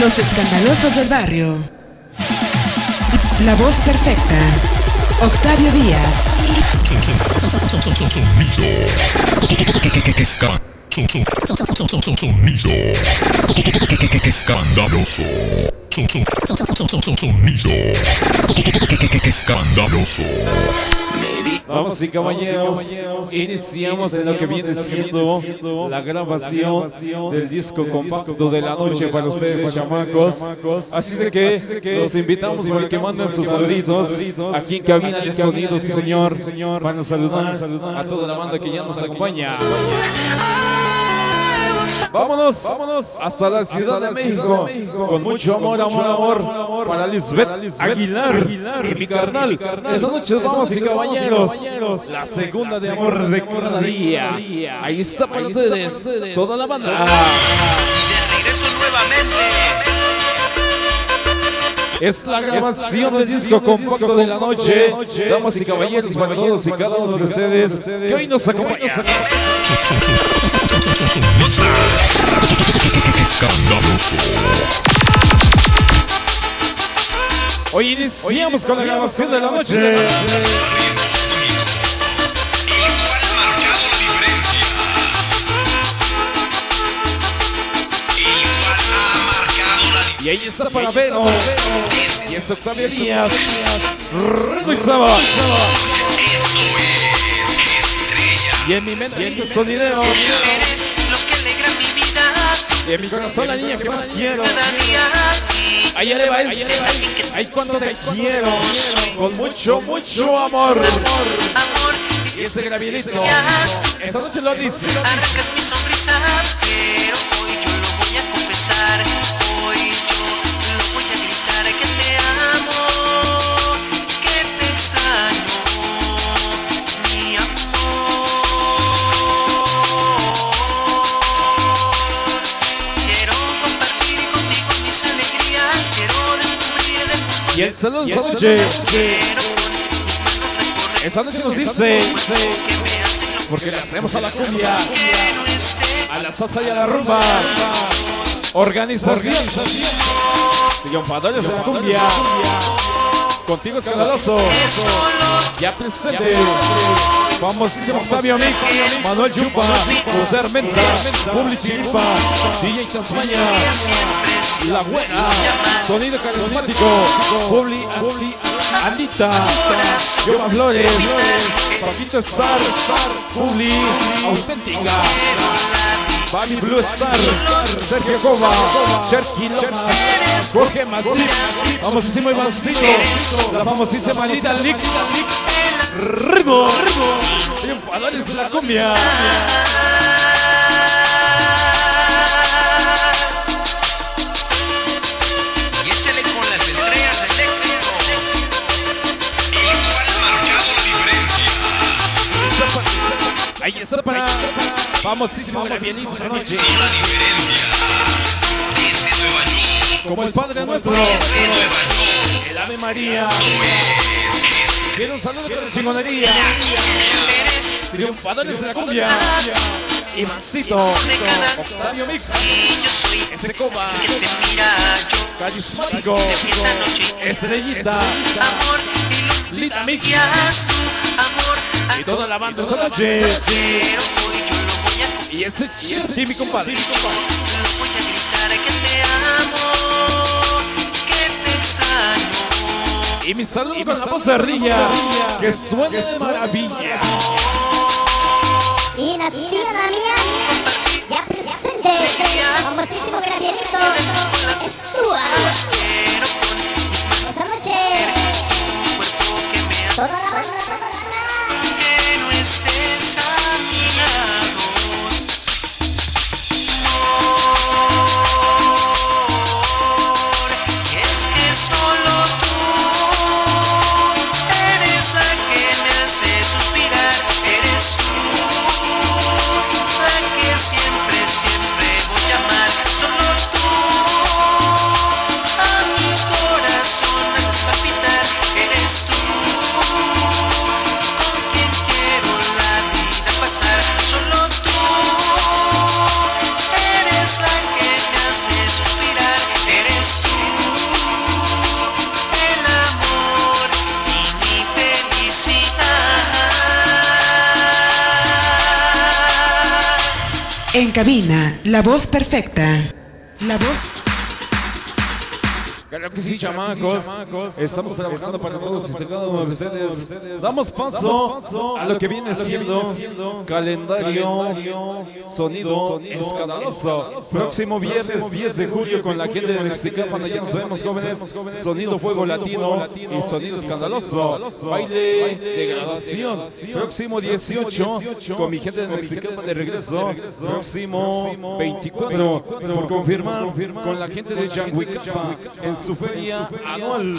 Los escandalosos del barrio. La voz perfecta. Octavio Díaz. Sonido escandaloso. Sonido escandaloso. Vamos y caballeros, iniciamos en lo que viene siendo la grabación del disco compacto de la noche para ustedes, chamacos. Así de que los invitamos para que manden sus saluditos aquí en cabina de sonido, sí señor, para saludar a toda la banda que ya nos acompaña. Vámonos, vámonos hasta la Ciudad de México con mucho amor, amor, amor para Lisbeth Aguilar y mi carnal. Esta noche vamos y caballeros, la segunda de amor de cada día. Ahí está para ustedes toda la banda. Y de regreso nuevamente. Es la grabación del disco compacto de la noche. Damas y caballeros, para todos y cada uno de ustedes que hoy nos acompañan. Hoy iniciamos con la grabación de la noche. Y ahí está para Vero. Y es Octavio Díaz. Rico y Saba. Y en mi mente sonidero. Que alegra mi vida. Y en mi corazón la niña que más quiero. Ahí arriba es. Ahí cuando te quiero. Con mucho, mucho amor. Amor. Y ese gravilito. Esta noche lo dice. Arrancas mi sonrisa, Y el saludo esta noche. Esta noche nos dice. Porque le hacemos a la cumbia. esté. A la salsa y a la rumba. Organización. Triunfadores de la cumbia. Contigo escandaloso. Ya presente. Famosísimo Octavio Mix, Manuel Chupa, José Armenta, Publi Chilipa, DJ Tasmania, La Buena, Sonido Carismático, Publi, Publi, Anita, Yoma Flores, Paquito Star, Publi, Auténtica, Bami Blue Star, Sergio Cova, Cherky Jorge Masip, famosísimo Ivancito, la famosísima Anita Lix, Ritmo, triunfadores de la cumbia. Y échale con las estrellas. El cual ha marcado la diferencia. Ahí está para famosísimo Gravielito esta noche. Como el Padre Nuestro, el Ave María. Quiero un saludo con la chingonería. Triunfadores de la cumbia. Ivancito, Octavio Mix, y yo soy ese yo. carismático, estrellita, Amor, Lita Mix iluminas tu amor. y toda la banda esta noche. Y ese mi compadre. Voy a gritar que te amo, que te extraño. Y mi saludo con la voz de Rilla, que suene de maravilla. Y nacida Damián, ya En cabina, la voz perfecta. La voz Claro que sí, chamacos. Estamos trabajando para todos y cada uno de ustedes. Damos paso a lo que viene siendo calendario sonido escandaloso. Próximo viernes 10 de julio con la gente de Mexicapan. Allá nos vemos, jóvenes. Sonido fuego latino y sonido escandaloso. Baile de graduación. Próximo 18 con mi gente de Mexicapan de regreso. Próximo 24 por confirmar con la gente de Yanguicapa en su feria anual.